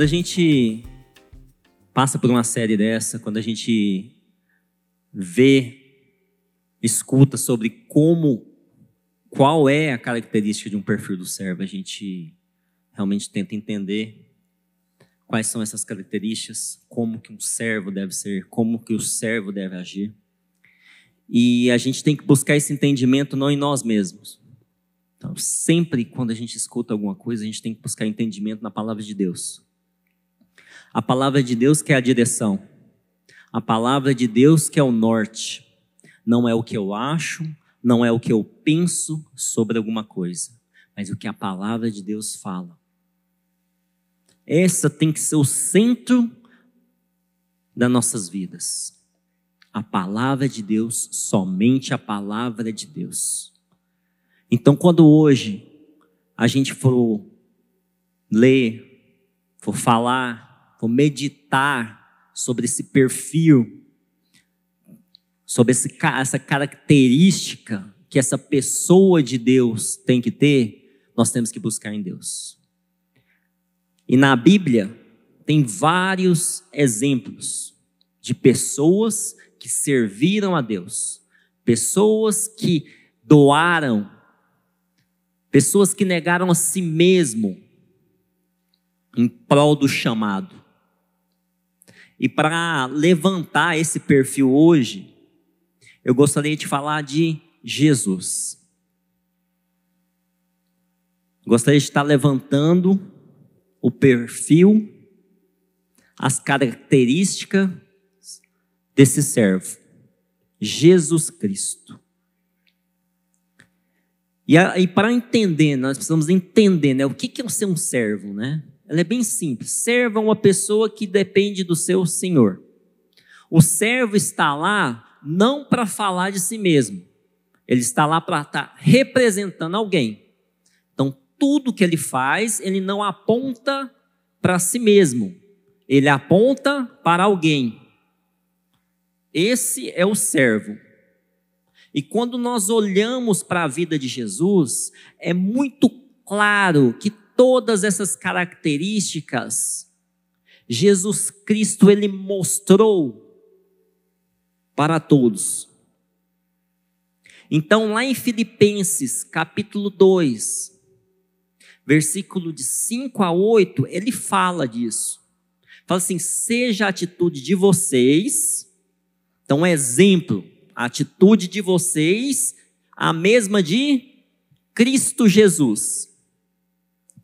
Quando a gente passa por uma série dessa, quando a gente vê, escuta sobre como, qual é a característica de um perfil do servo, a gente realmente tenta entender quais são essas características, como que um servo deve ser, como que o servo deve agir. E a gente tem que buscar esse entendimento não em nós mesmos. Então, sempre quando a gente escuta alguma coisa, a gente tem que buscar entendimento na palavra de Deus. A palavra de Deus que é a direção. A palavra de Deus que é o norte. Não é o que eu acho, não é o que eu penso sobre alguma coisa, mas o que a palavra de Deus fala. Essa tem que ser o centro das nossas vidas. A palavra de Deus, somente a palavra de Deus. Então, quando hoje a gente for ler, for falar for meditar sobre esse perfil, sobre esse, essa característica que essa pessoa de Deus tem que ter, nós temos que buscar em Deus. E na Bíblia tem vários exemplos de pessoas que serviram a Deus, pessoas que doaram, pessoas que negaram a si mesmo em prol do chamado. E para levantar esse perfil hoje, eu gostaria de falar de Jesus. Gostaria de estar levantando o perfil, as características desse servo, Jesus Cristo. E, e para entender, nós precisamos entender né, o que, que é ser um servo, né? Ela é bem simples. Servo é uma pessoa que depende do seu senhor. O servo está lá não para falar de si mesmo. Ele está lá para estar tá representando alguém. Então, tudo que ele faz, ele não aponta para si mesmo. Ele aponta para alguém. Esse é o servo. E quando nós olhamos para a vida de Jesus, é muito claro que todas essas características, Jesus Cristo ele mostrou para todos. Então, lá em Filipenses, capítulo 2, versículo de 5 a 8, ele fala disso. Fala assim: seja a atitude de vocês, então, exemplo, a atitude de vocês, a mesma de Cristo Jesus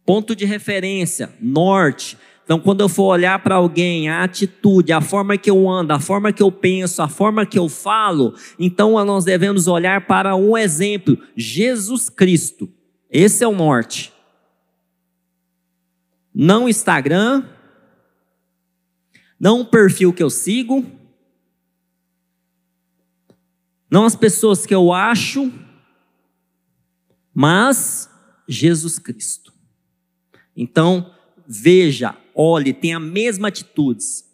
Ponto de referência, norte. Então, quando eu for olhar para alguém, a atitude, a forma que eu ando, a forma que eu penso, a forma que eu falo, então nós devemos olhar para um exemplo: Jesus Cristo. Esse é o norte. Não Instagram, não o perfil que eu sigo, não as pessoas que eu acho, mas Jesus Cristo. Então, veja, olhe, tem a mesma atitudes.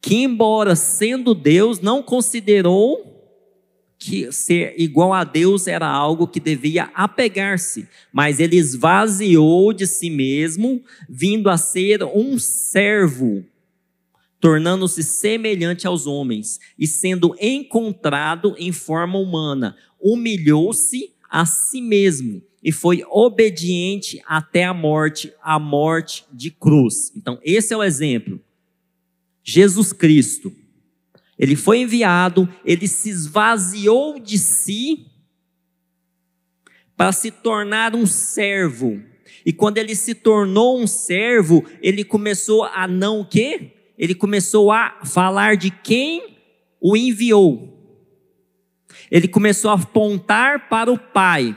Que, embora sendo Deus, não considerou que ser igual a Deus era algo que devia apegar-se, mas ele esvaziou de si mesmo, vindo a ser um servo, tornando-se semelhante aos homens e sendo encontrado em forma humana, humilhou-se a si mesmo e foi obediente até a morte, a morte de cruz. Então, esse é o exemplo. Jesus Cristo, ele foi enviado, ele se esvaziou de si para se tornar um servo. E quando ele se tornou um servo, ele começou a não o quê? Ele começou a falar de quem o enviou. Ele começou a apontar para o Pai.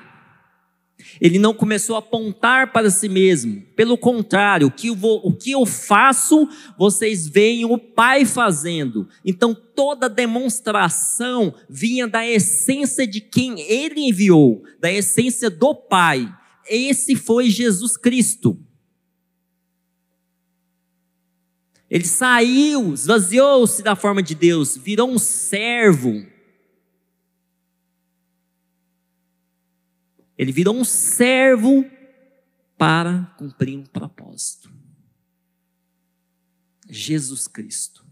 Ele não começou a apontar para si mesmo. Pelo contrário, o que, eu vou, o que eu faço, vocês veem o Pai fazendo. Então, toda demonstração vinha da essência de quem ele enviou, da essência do Pai. Esse foi Jesus Cristo. Ele saiu, esvaziou-se da forma de Deus, virou um servo Ele virou um servo para cumprir um propósito. Jesus Cristo.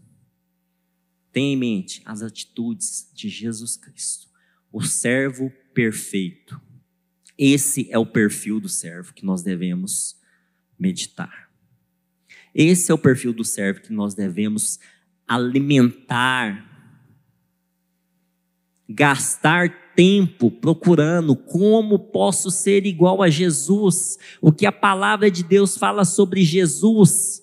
Tenha em mente as atitudes de Jesus Cristo, o servo perfeito. Esse é o perfil do servo que nós devemos meditar. Esse é o perfil do servo que nós devemos alimentar, gastar tempo procurando como posso ser igual a Jesus, o que a palavra de Deus fala sobre Jesus.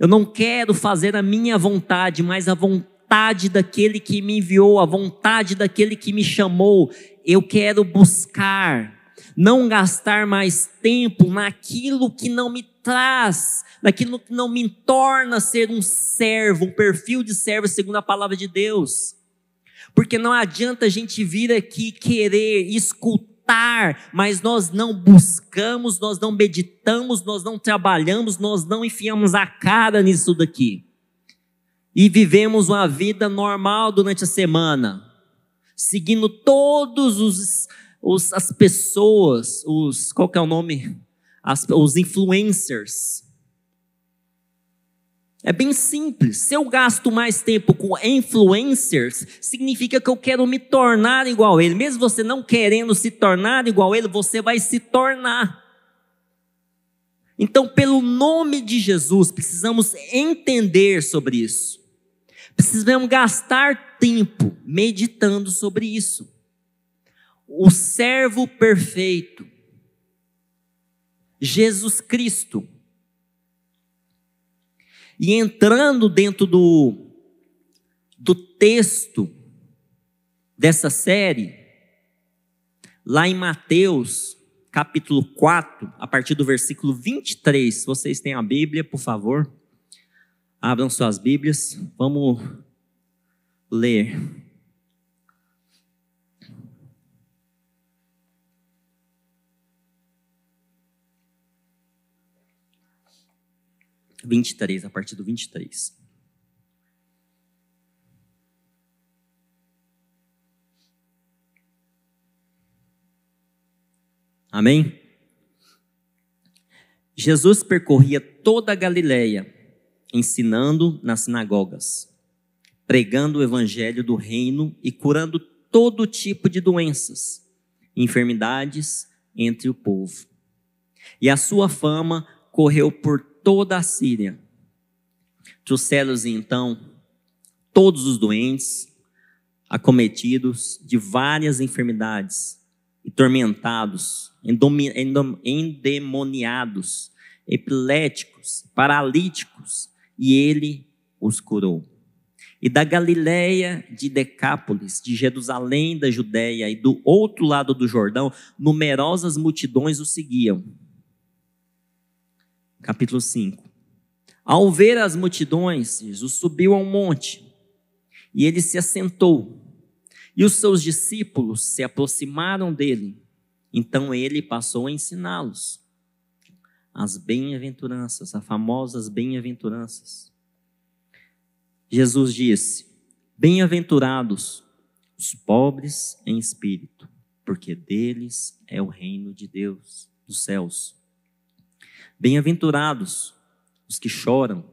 Eu não quero fazer a minha vontade, mas a vontade daquele que me enviou, a vontade daquele que me chamou. Eu quero buscar, não gastar mais tempo naquilo que não me traz, naquilo que não me torna ser um servo, um perfil de servo segundo a palavra de Deus. Porque não adianta a gente vir aqui querer escutar, mas nós não buscamos, nós não meditamos, nós não trabalhamos, nós não enfiamos a cara nisso daqui. E vivemos uma vida normal durante a semana, seguindo todos os, os as pessoas, os qual que é o nome? as, os influencers. É bem simples. Se eu gasto mais tempo com influencers, significa que eu quero me tornar igual a ele. Mesmo você não querendo se tornar igual a ele, você vai se tornar. Então, pelo nome de Jesus, precisamos entender sobre isso. Precisamos gastar tempo meditando sobre isso. O servo perfeito Jesus Cristo. E entrando dentro do, do texto dessa série, lá em Mateus, capítulo 4, a partir do versículo 23, se vocês têm a Bíblia, por favor, abram suas Bíblias, vamos ler. 23, a partir do 23. Amém? Jesus percorria toda a Galileia, ensinando nas sinagogas, pregando o evangelho do reino e curando todo tipo de doenças, enfermidades entre o povo. E a sua fama correu por toda a Síria. Trouxeram-lhes então todos os doentes, acometidos de várias enfermidades e tormentados, endemoniados, epiléticos, paralíticos, e ele os curou. E da Galiléia de Decápolis, de Jerusalém da Judéia e do outro lado do Jordão, numerosas multidões o seguiam capítulo 5. Ao ver as multidões, Jesus subiu a um monte e ele se assentou. E os seus discípulos se aproximaram dele. Então ele passou a ensiná-los as bem-aventuranças, as famosas bem-aventuranças. Jesus disse: Bem-aventurados os pobres em espírito, porque deles é o reino de Deus, dos céus. Bem-aventurados os que choram,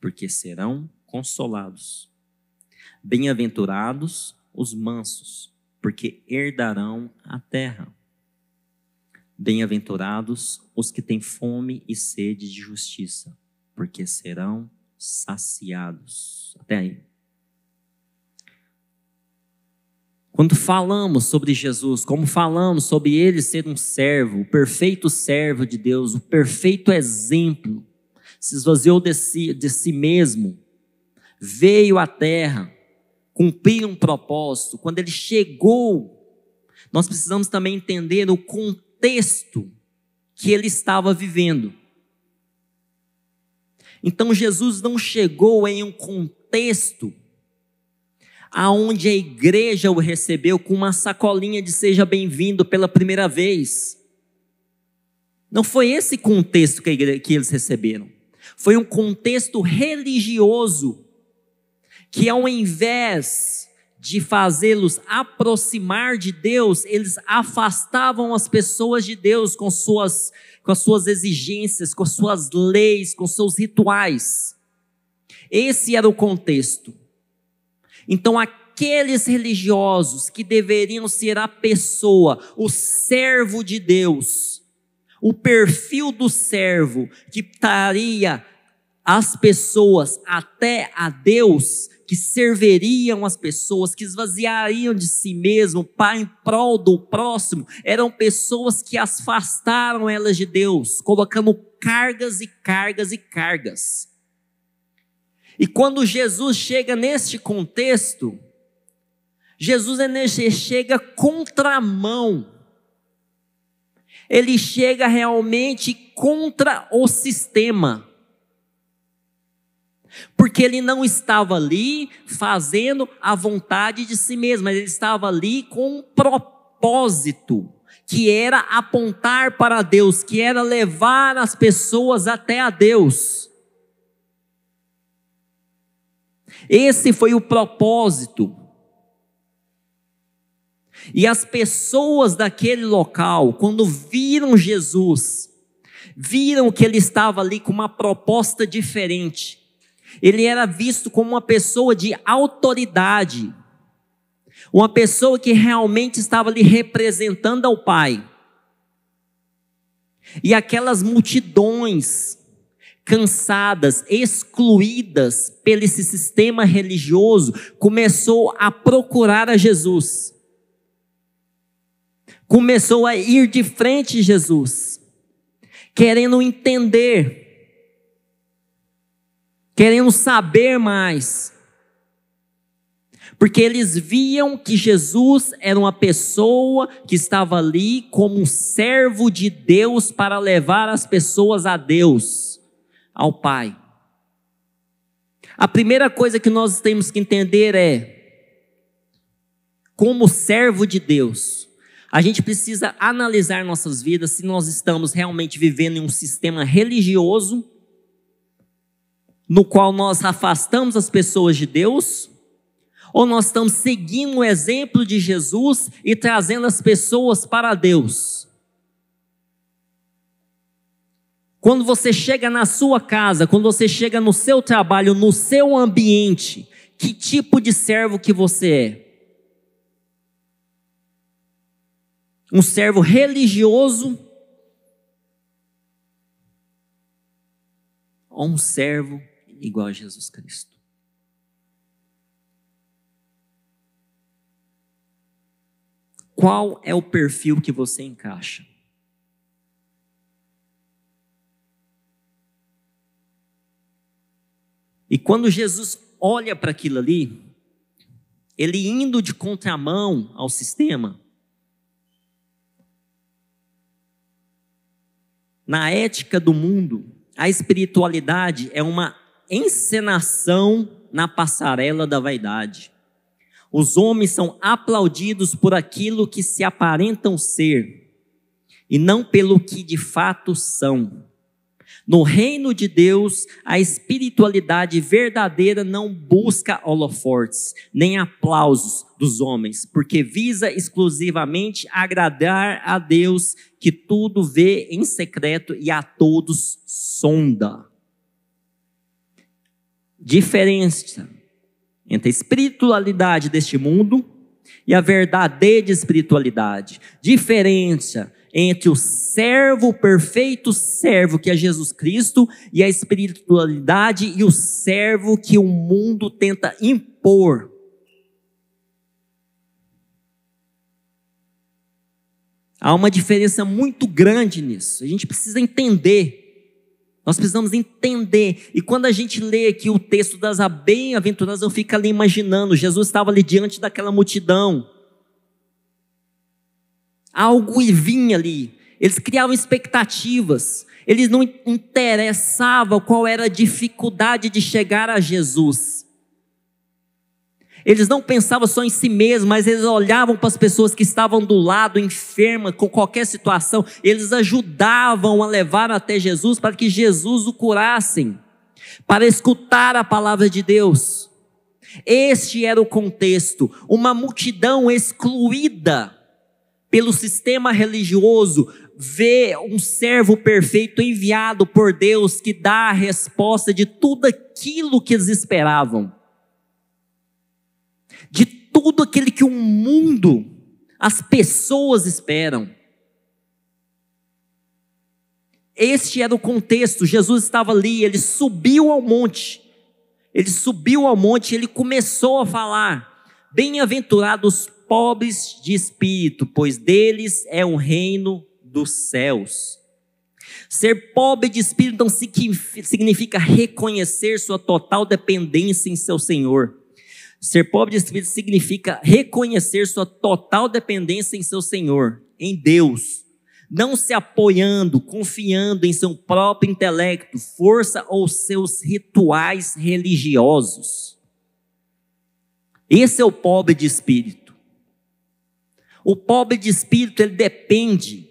porque serão consolados. Bem-aventurados os mansos, porque herdarão a terra. Bem-aventurados os que têm fome e sede de justiça, porque serão saciados. Até aí. Quando falamos sobre Jesus, como falamos sobre ele ser um servo, o perfeito servo de Deus, o perfeito exemplo, se esvaziou de si, de si mesmo, veio à terra, cumpriu um propósito. Quando ele chegou, nós precisamos também entender o contexto que ele estava vivendo. Então Jesus não chegou em um contexto aonde a igreja o recebeu com uma sacolinha de seja bem-vindo pela primeira vez. Não foi esse contexto que, igreja, que eles receberam. Foi um contexto religioso que, ao invés de fazê-los aproximar de Deus, eles afastavam as pessoas de Deus com suas com as suas exigências, com as suas leis, com seus rituais. Esse era o contexto. Então, aqueles religiosos que deveriam ser a pessoa, o servo de Deus, o perfil do servo que estaria as pessoas até a Deus, que serviriam as pessoas, que esvaziariam de si mesmo para em prol do próximo, eram pessoas que afastaram elas de Deus, colocando cargas e cargas e cargas. E quando Jesus chega neste contexto, Jesus chega contramão. Ele chega realmente contra o sistema. Porque ele não estava ali fazendo a vontade de si mesmo, mas ele estava ali com um propósito, que era apontar para Deus, que era levar as pessoas até a Deus. Esse foi o propósito. E as pessoas daquele local, quando viram Jesus, viram que ele estava ali com uma proposta diferente. Ele era visto como uma pessoa de autoridade, uma pessoa que realmente estava ali representando ao Pai. E aquelas multidões cansadas, excluídas pelo esse sistema religioso, começou a procurar a Jesus. Começou a ir de frente a Jesus, querendo entender, querendo saber mais. Porque eles viam que Jesus era uma pessoa que estava ali como um servo de Deus para levar as pessoas a Deus ao Pai. A primeira coisa que nós temos que entender é, como servo de Deus, a gente precisa analisar nossas vidas se nós estamos realmente vivendo em um sistema religioso, no qual nós afastamos as pessoas de Deus, ou nós estamos seguindo o exemplo de Jesus e trazendo as pessoas para Deus. Quando você chega na sua casa, quando você chega no seu trabalho, no seu ambiente, que tipo de servo que você é? Um servo religioso ou um servo igual a Jesus Cristo? Qual é o perfil que você encaixa? E quando Jesus olha para aquilo ali, ele indo de contramão ao sistema, na ética do mundo, a espiritualidade é uma encenação na passarela da vaidade. Os homens são aplaudidos por aquilo que se aparentam ser e não pelo que de fato são. No reino de Deus, a espiritualidade verdadeira não busca holofortes, nem aplausos dos homens, porque visa exclusivamente agradar a Deus, que tudo vê em secreto e a todos sonda. Diferença entre a espiritualidade deste mundo e a verdadeira espiritualidade. Diferença entre o servo, o perfeito servo que é Jesus Cristo, e a espiritualidade e o servo que o mundo tenta impor. Há uma diferença muito grande nisso. A gente precisa entender. Nós precisamos entender. E quando a gente lê aqui o texto das bem-aventuranças, eu fico ali imaginando. Jesus estava ali diante daquela multidão algo vinha ali. Eles criavam expectativas. Eles não interessavam qual era a dificuldade de chegar a Jesus. Eles não pensavam só em si mesmos, mas eles olhavam para as pessoas que estavam do lado, enfermas, com qualquer situação. Eles ajudavam a levar até Jesus para que Jesus o curassem, para escutar a palavra de Deus. Este era o contexto. Uma multidão excluída pelo sistema religioso, vê um servo perfeito enviado por Deus que dá a resposta de tudo aquilo que eles esperavam. De tudo aquilo que o mundo, as pessoas esperam. Este era o contexto. Jesus estava ali, ele subiu ao monte. Ele subiu ao monte, ele começou a falar: Bem-aventurados pobres de espírito, pois deles é o reino dos céus. Ser pobre de espírito não significa reconhecer sua total dependência em seu Senhor. Ser pobre de espírito significa reconhecer sua total dependência em seu Senhor, em Deus. Não se apoiando, confiando em seu próprio intelecto, força ou seus rituais religiosos. Esse é o pobre de espírito. O pobre de espírito, ele depende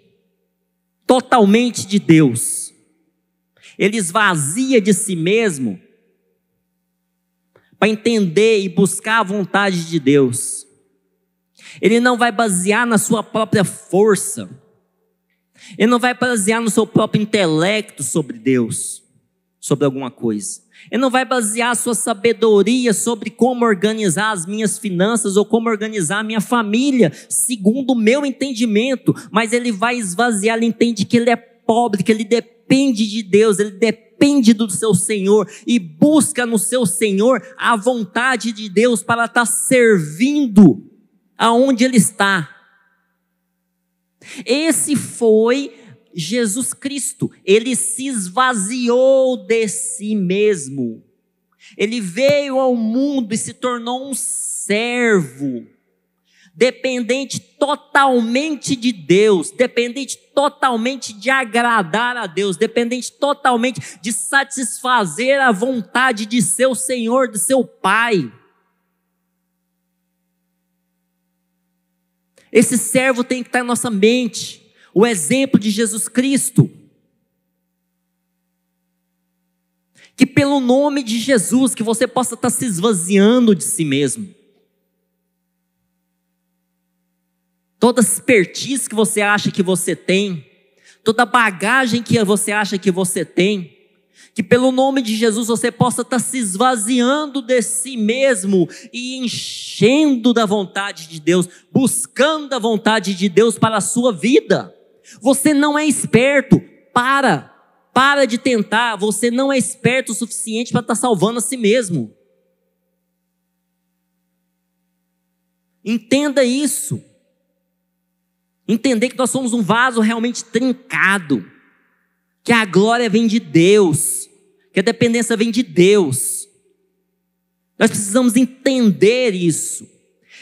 totalmente de Deus. Ele esvazia de si mesmo para entender e buscar a vontade de Deus. Ele não vai basear na sua própria força. Ele não vai basear no seu próprio intelecto sobre Deus, sobre alguma coisa. Ele não vai basear a sua sabedoria sobre como organizar as minhas finanças ou como organizar a minha família, segundo o meu entendimento, mas ele vai esvaziar, ele entende que ele é pobre, que ele depende de Deus, ele depende do seu Senhor e busca no seu Senhor a vontade de Deus para estar servindo aonde ele está. Esse foi Jesus Cristo. Ele se esvaziou de si mesmo. Ele veio ao mundo e se tornou um servo, dependente totalmente de Deus, dependente totalmente de agradar a Deus, dependente totalmente de satisfazer a vontade de seu Senhor, de seu Pai. Esse servo tem que estar em nossa mente o exemplo de Jesus Cristo. Que pelo nome de Jesus, que você possa estar se esvaziando de si mesmo. Toda expertise que você acha que você tem, toda bagagem que você acha que você tem, que pelo nome de Jesus você possa estar se esvaziando de si mesmo e enchendo da vontade de Deus, buscando a vontade de Deus para a sua vida. Você não é esperto. Para. Para de tentar. Você não é esperto o suficiente para estar tá salvando a si mesmo. Entenda isso. Entender que nós somos um vaso realmente trincado. Que a glória vem de Deus. Que a dependência vem de Deus. Nós precisamos entender isso.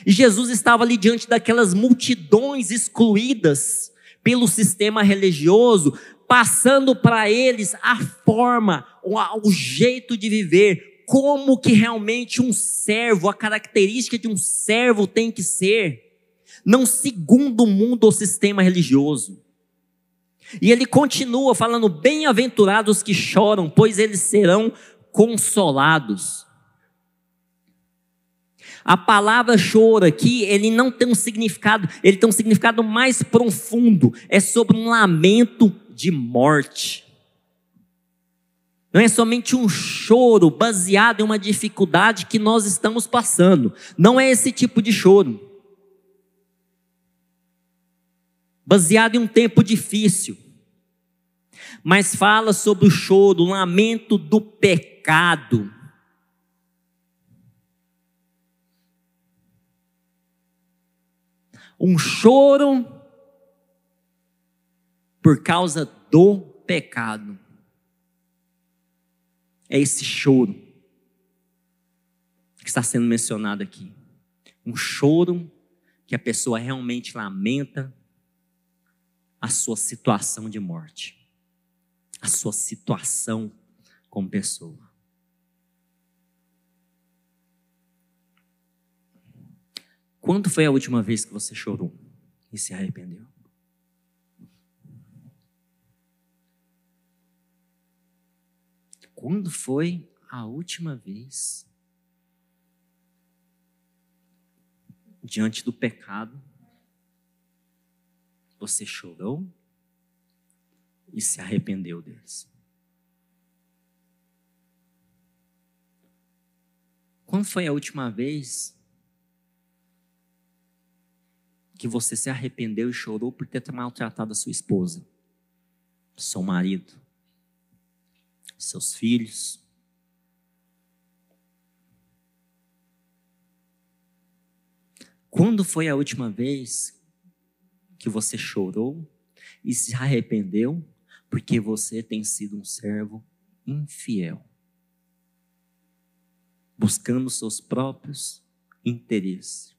E Jesus estava ali diante daquelas multidões excluídas pelo sistema religioso, passando para eles a forma, o, jeito de viver, como que realmente um servo, a característica de um servo tem que ser, não segundo o mundo ou sistema religioso. E ele continua falando: bem-aventurados que choram, pois eles serão consolados. A palavra choro aqui, ele não tem um significado, ele tem um significado mais profundo. É sobre um lamento de morte. Não é somente um choro baseado em uma dificuldade que nós estamos passando. Não é esse tipo de choro. Baseado em um tempo difícil. Mas fala sobre o choro, o lamento do pecado um choro por causa do pecado. É esse choro que está sendo mencionado aqui. Um choro que a pessoa realmente lamenta a sua situação de morte, a sua situação como pessoa. Quando foi a última vez que você chorou e se arrependeu? Quando foi a última vez diante do pecado você chorou e se arrependeu deles. Quando foi a última vez que você se arrependeu e chorou por ter maltratado a sua esposa, seu marido, seus filhos? Quando foi a última vez que você chorou e se arrependeu porque você tem sido um servo infiel, buscando seus próprios interesses,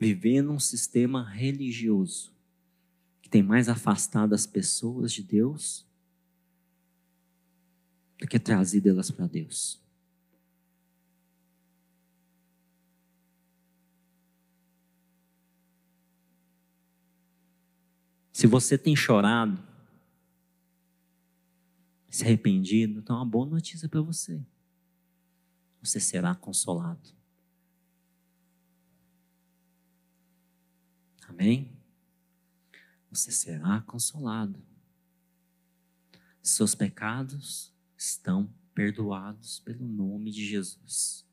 vivendo um sistema religioso que tem mais afastado as pessoas de Deus do que trazido elas para Deus. Se você tem chorado, se arrependido, então é uma boa notícia para você. Você será consolado. Amém? Você será consolado. Seus pecados estão perdoados pelo nome de Jesus.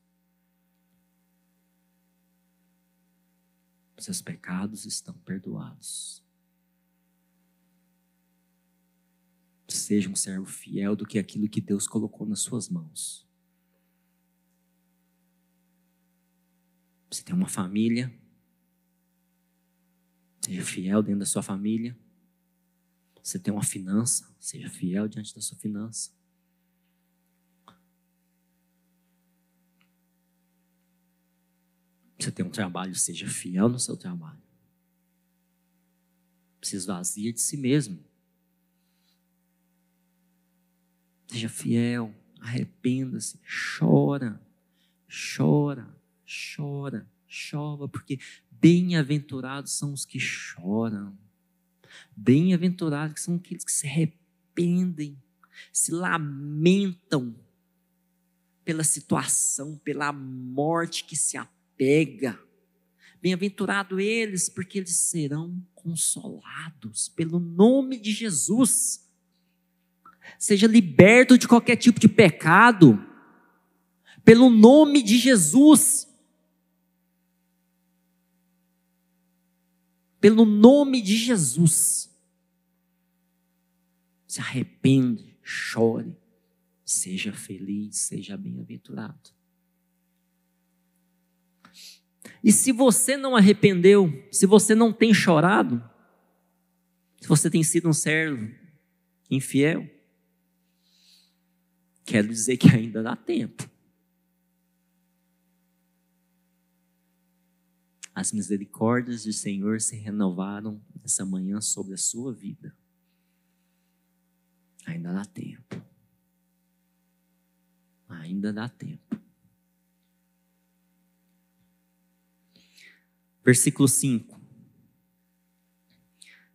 Seus pecados estão perdoados. Seja um servo fiel do que aquilo que Deus colocou nas suas mãos. Você tem uma família, seja fiel dentro da sua família. Você tem uma finança, seja fiel diante da sua finança. Você tem um trabalho, seja fiel no seu trabalho. Se esvazia de si mesmo. Seja fiel, arrependa-se, chora, chora, chora, chora, porque bem-aventurados são os que choram. Bem-aventurados são aqueles que se arrependem, se lamentam pela situação, pela morte que se apega. Bem-aventurado eles, porque eles serão consolados pelo nome de Jesus. Seja liberto de qualquer tipo de pecado, pelo nome de Jesus. Pelo nome de Jesus. Se arrepende, chore, seja feliz, seja bem-aventurado. E se você não arrependeu, se você não tem chorado, se você tem sido um servo infiel, Quero dizer que ainda dá tempo. As misericórdias do Senhor se renovaram essa manhã sobre a sua vida. Ainda dá tempo. Ainda dá tempo. Versículo 5.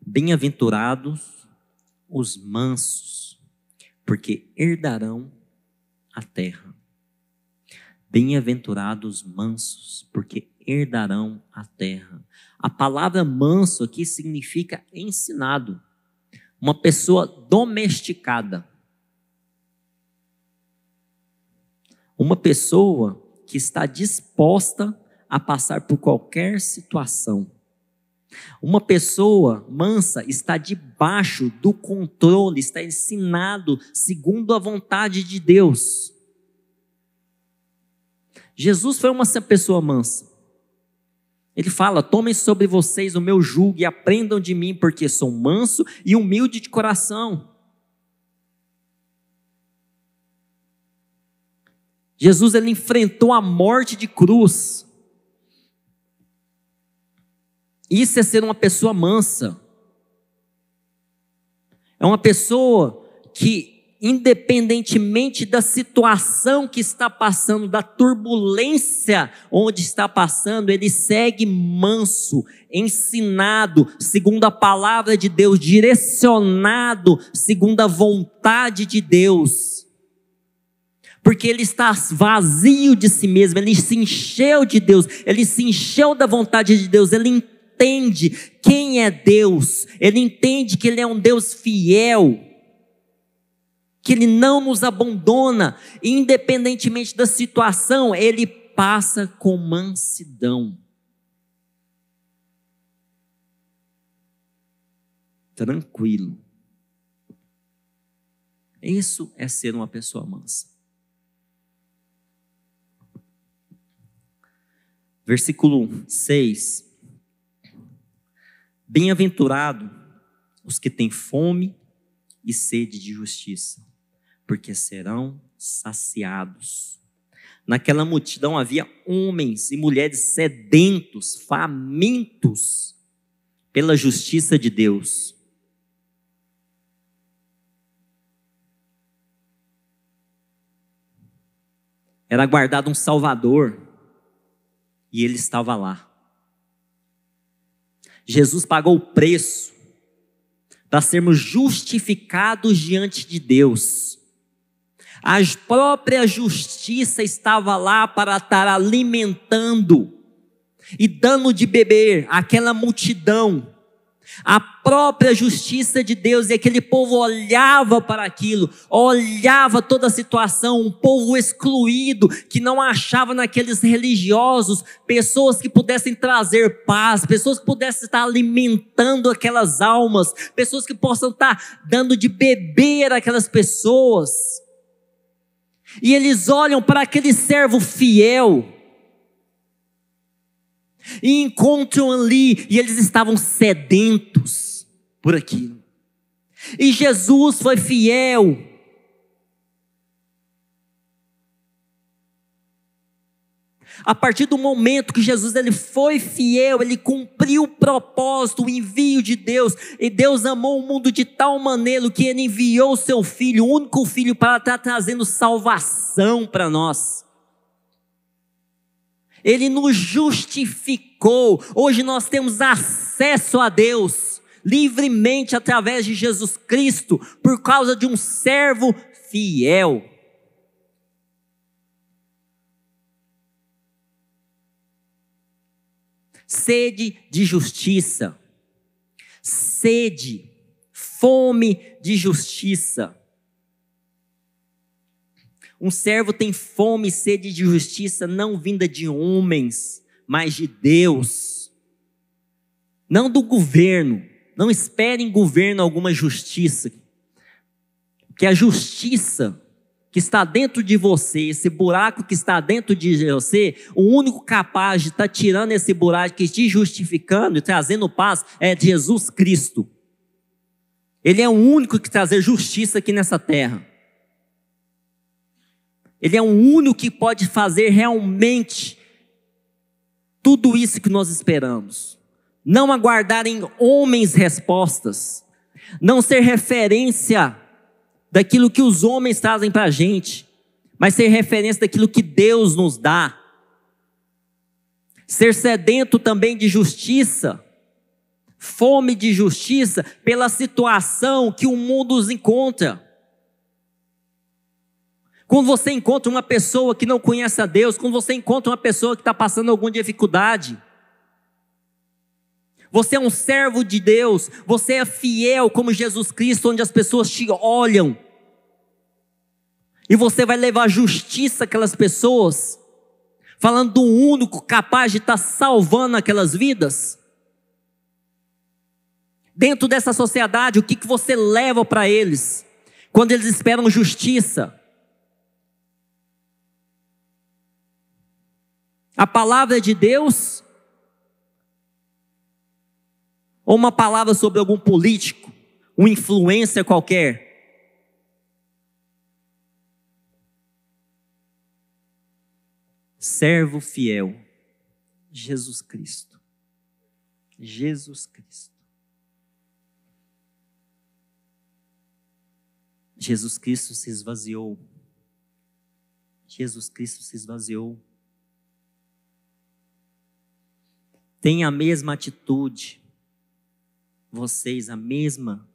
Bem-aventurados os mansos, porque herdarão a terra. Bem-aventurados mansos, porque herdarão a terra. A palavra manso aqui significa ensinado, uma pessoa domesticada. Uma pessoa que está disposta a passar por qualquer situação. Uma pessoa mansa está debaixo do controle, está ensinado segundo a vontade de Deus. Jesus foi uma pessoa mansa. Ele fala: Tomem sobre vocês o meu jugo e aprendam de mim, porque sou manso e humilde de coração. Jesus ele enfrentou a morte de cruz. Isso é ser uma pessoa mansa. É uma pessoa que, independentemente da situação que está passando, da turbulência onde está passando, ele segue manso, ensinado, segundo a palavra de Deus, direcionado, segundo a vontade de Deus. Porque ele está vazio de si mesmo, ele se encheu de Deus, ele se encheu da vontade de Deus, ele entende quem é Deus, ele entende que ele é um Deus fiel, que ele não nos abandona, independentemente da situação, ele passa com mansidão. Tranquilo. Isso é ser uma pessoa mansa. Versículo 6. Bem-aventurado os que têm fome e sede de justiça, porque serão saciados. Naquela multidão havia homens e mulheres sedentos, famintos pela justiça de Deus. Era guardado um Salvador e ele estava lá. Jesus pagou o preço para sermos justificados diante de Deus. A própria justiça estava lá para estar alimentando e dando de beber aquela multidão a própria justiça de Deus e aquele povo olhava para aquilo, olhava toda a situação, um povo excluído que não achava naqueles religiosos pessoas que pudessem trazer paz, pessoas que pudessem estar alimentando aquelas almas, pessoas que possam estar dando de beber aquelas pessoas. E eles olham para aquele servo fiel, e encontram ali, e eles estavam sedentos por aquilo. E Jesus foi fiel. A partir do momento que Jesus ele foi fiel, ele cumpriu o propósito, o envio de Deus, e Deus amou o mundo de tal maneira que ele enviou o seu filho, o único filho, para estar trazendo salvação para nós. Ele nos justificou. Hoje nós temos acesso a Deus livremente através de Jesus Cristo, por causa de um servo fiel. Sede de justiça, sede, fome de justiça. Um servo tem fome e sede de justiça, não vinda de homens, mas de Deus. Não do governo. Não espere em governo alguma justiça. Que a justiça que está dentro de você, esse buraco que está dentro de você, o único capaz de estar tirando esse buraco, que te justificando e trazendo paz, é Jesus Cristo. Ele é o único que trazer justiça aqui nessa terra. Ele é o único que pode fazer realmente tudo isso que nós esperamos. Não aguardar em homens respostas. Não ser referência daquilo que os homens trazem para a gente, mas ser referência daquilo que Deus nos dá. Ser sedento também de justiça, fome de justiça pela situação que o mundo nos encontra. Quando você encontra uma pessoa que não conhece a Deus, quando você encontra uma pessoa que está passando alguma dificuldade, você é um servo de Deus, você é fiel como Jesus Cristo, onde as pessoas te olham, e você vai levar justiça àquelas pessoas, falando do único capaz de estar tá salvando aquelas vidas. Dentro dessa sociedade, o que, que você leva para eles, quando eles esperam justiça? A palavra de Deus? Ou uma palavra sobre algum político, um influencer qualquer? Servo fiel, Jesus Cristo. Jesus Cristo. Jesus Cristo se esvaziou. Jesus Cristo se esvaziou Tenha a mesma atitude. Vocês, a mesma.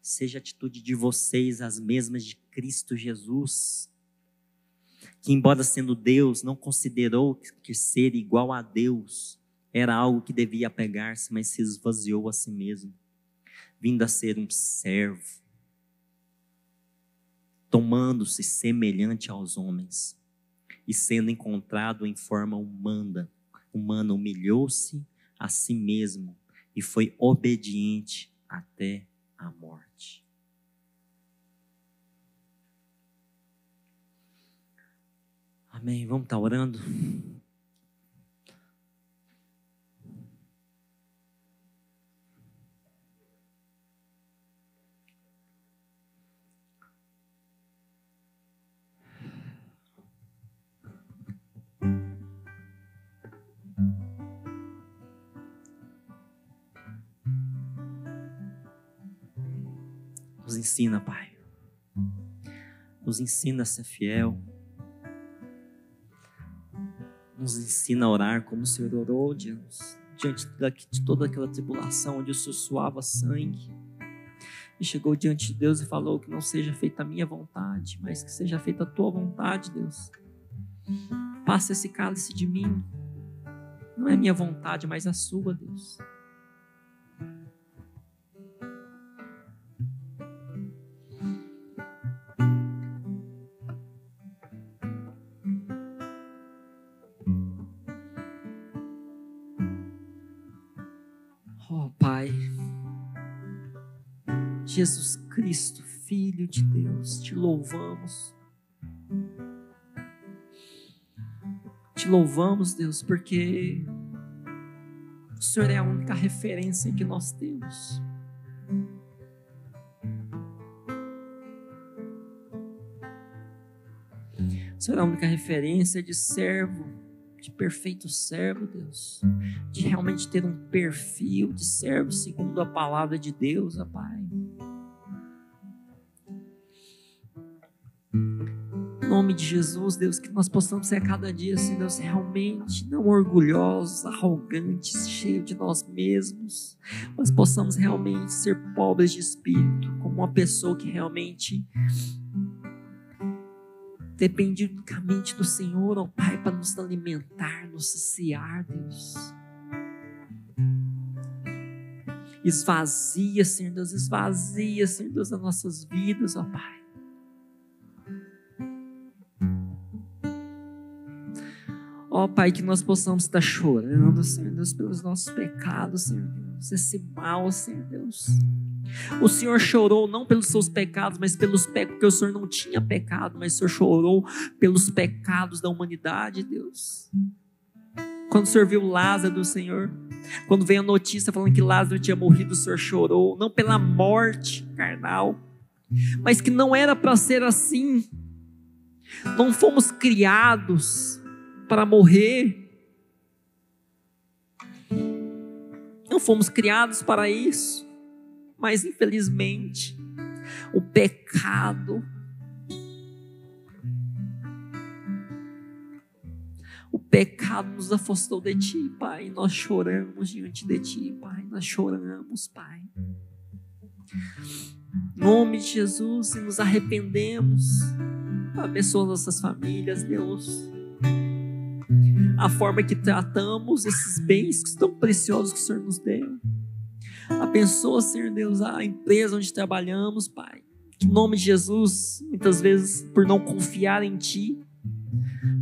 Seja a atitude de vocês as mesmas de Cristo Jesus. Que, embora sendo Deus, não considerou que ser igual a Deus era algo que devia apegar-se, mas se esvaziou a si mesmo, vindo a ser um servo, tomando-se semelhante aos homens e sendo encontrado em forma humana, humana humilhou-se a si mesmo e foi obediente até a morte. Amém. Vamos estar orando? Nos ensina, Pai. Nos ensina a ser fiel. Nos ensina a orar como o Senhor orou diante, de toda aquela tribulação onde o Senhor suava sangue. E chegou diante de Deus e falou que não seja feita a minha vontade, mas que seja feita a tua vontade, Deus. Passa esse cálice de mim. Não é minha vontade, mas a sua, Deus. Jesus Cristo, Filho de Deus, te louvamos. Te louvamos, Deus, porque o Senhor é a única referência que nós temos. O Senhor é a única referência de servo, de perfeito servo, Deus. De realmente ter um perfil de servo segundo a palavra de Deus, ó Pai. Nome de Jesus, Deus, que nós possamos ser a cada dia, assim, Deus, realmente não orgulhosos, arrogantes, cheios de nós mesmos, mas possamos realmente ser pobres de espírito, como uma pessoa que realmente depende unicamente do Senhor, ó Pai, para nos alimentar, nos saciar, Deus. Esvazia, Senhor Deus, esvazia, Senhor Deus, as nossas vidas, ó Pai. Ó Pai, que nós possamos estar chorando, Senhor Deus, pelos nossos pecados, Senhor Deus, esse mal, Senhor Deus. O Senhor chorou não pelos seus pecados, mas pelos pecados, porque o Senhor não tinha pecado, mas o Senhor chorou pelos pecados da humanidade, Deus. Quando o Senhor viu Lázaro do Senhor, quando veio a notícia falando que Lázaro tinha morrido, o Senhor chorou, não pela morte carnal, mas que não era para ser assim. Não fomos criados para morrer. Não fomos criados para isso, mas infelizmente o pecado, o pecado nos afastou de Ti, Pai. Nós choramos diante de Ti, Pai. Nós choramos, Pai. Em nome de Jesus, e nos arrependemos. Abençoa nossas famílias, Deus a forma que tratamos esses bens que estão preciosos que o Senhor nos deu. Abençoa, Senhor Deus, a empresa onde trabalhamos, Pai. Em nome de Jesus, muitas vezes, por não confiar em Ti,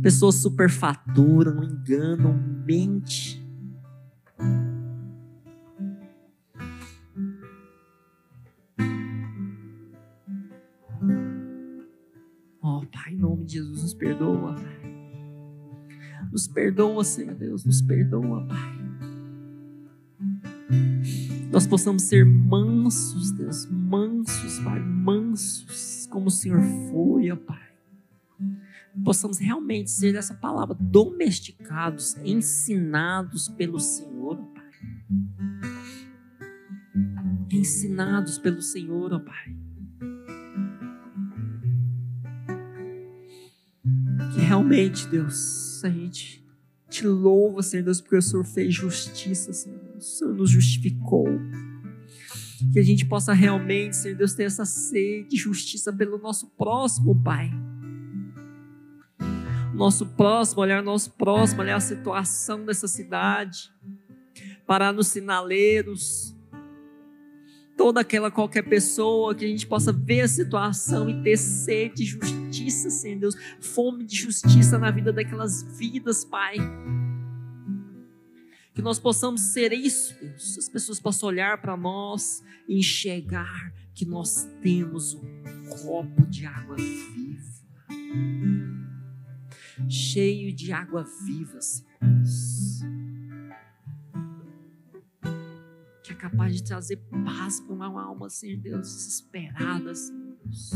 pessoas superfaturam, enganam, mentem. Oh, Pai, em nome de Jesus, nos perdoa, Pai. Nos perdoa, Senhor Deus, nos perdoa, Pai. Nós possamos ser mansos, Deus, mansos, Pai, mansos, como o Senhor foi, ó Pai. Possamos realmente ser dessa palavra domesticados, ensinados pelo Senhor, ó Pai. Ensinados pelo Senhor, ó Pai. Que realmente, Deus, a gente te louva, Senhor Deus, porque o Senhor fez justiça, Senhor Deus. O Senhor nos justificou. Que a gente possa realmente, Senhor Deus, ter essa sede de justiça pelo nosso próximo, Pai. Nosso próximo, olhar nosso próximo, olhar a situação dessa cidade. parar nos sinaleiros, toda aquela qualquer pessoa que a gente possa ver a situação e ter sede de justiça, Senhor Deus, fome de justiça na vida daquelas vidas, Pai. Que nós possamos ser isso, Deus. As pessoas possam olhar para nós e enxergar que nós temos um copo de água viva, cheio de água viva, Senhor Que é capaz de trazer paz para uma alma, Senhor Deus, desesperada, Senhor Deus.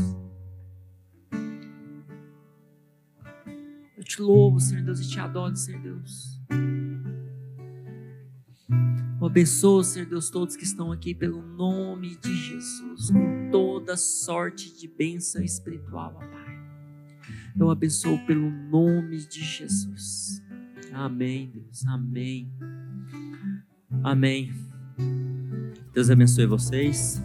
Te louvo, Senhor Deus, e te adoro, Senhor Deus. Eu abençoo, Senhor Deus, todos que estão aqui pelo nome de Jesus, com toda sorte de bênção espiritual, ó Pai. Eu abençoo pelo nome de Jesus. Amém, Deus. Amém. Amém. Deus abençoe vocês.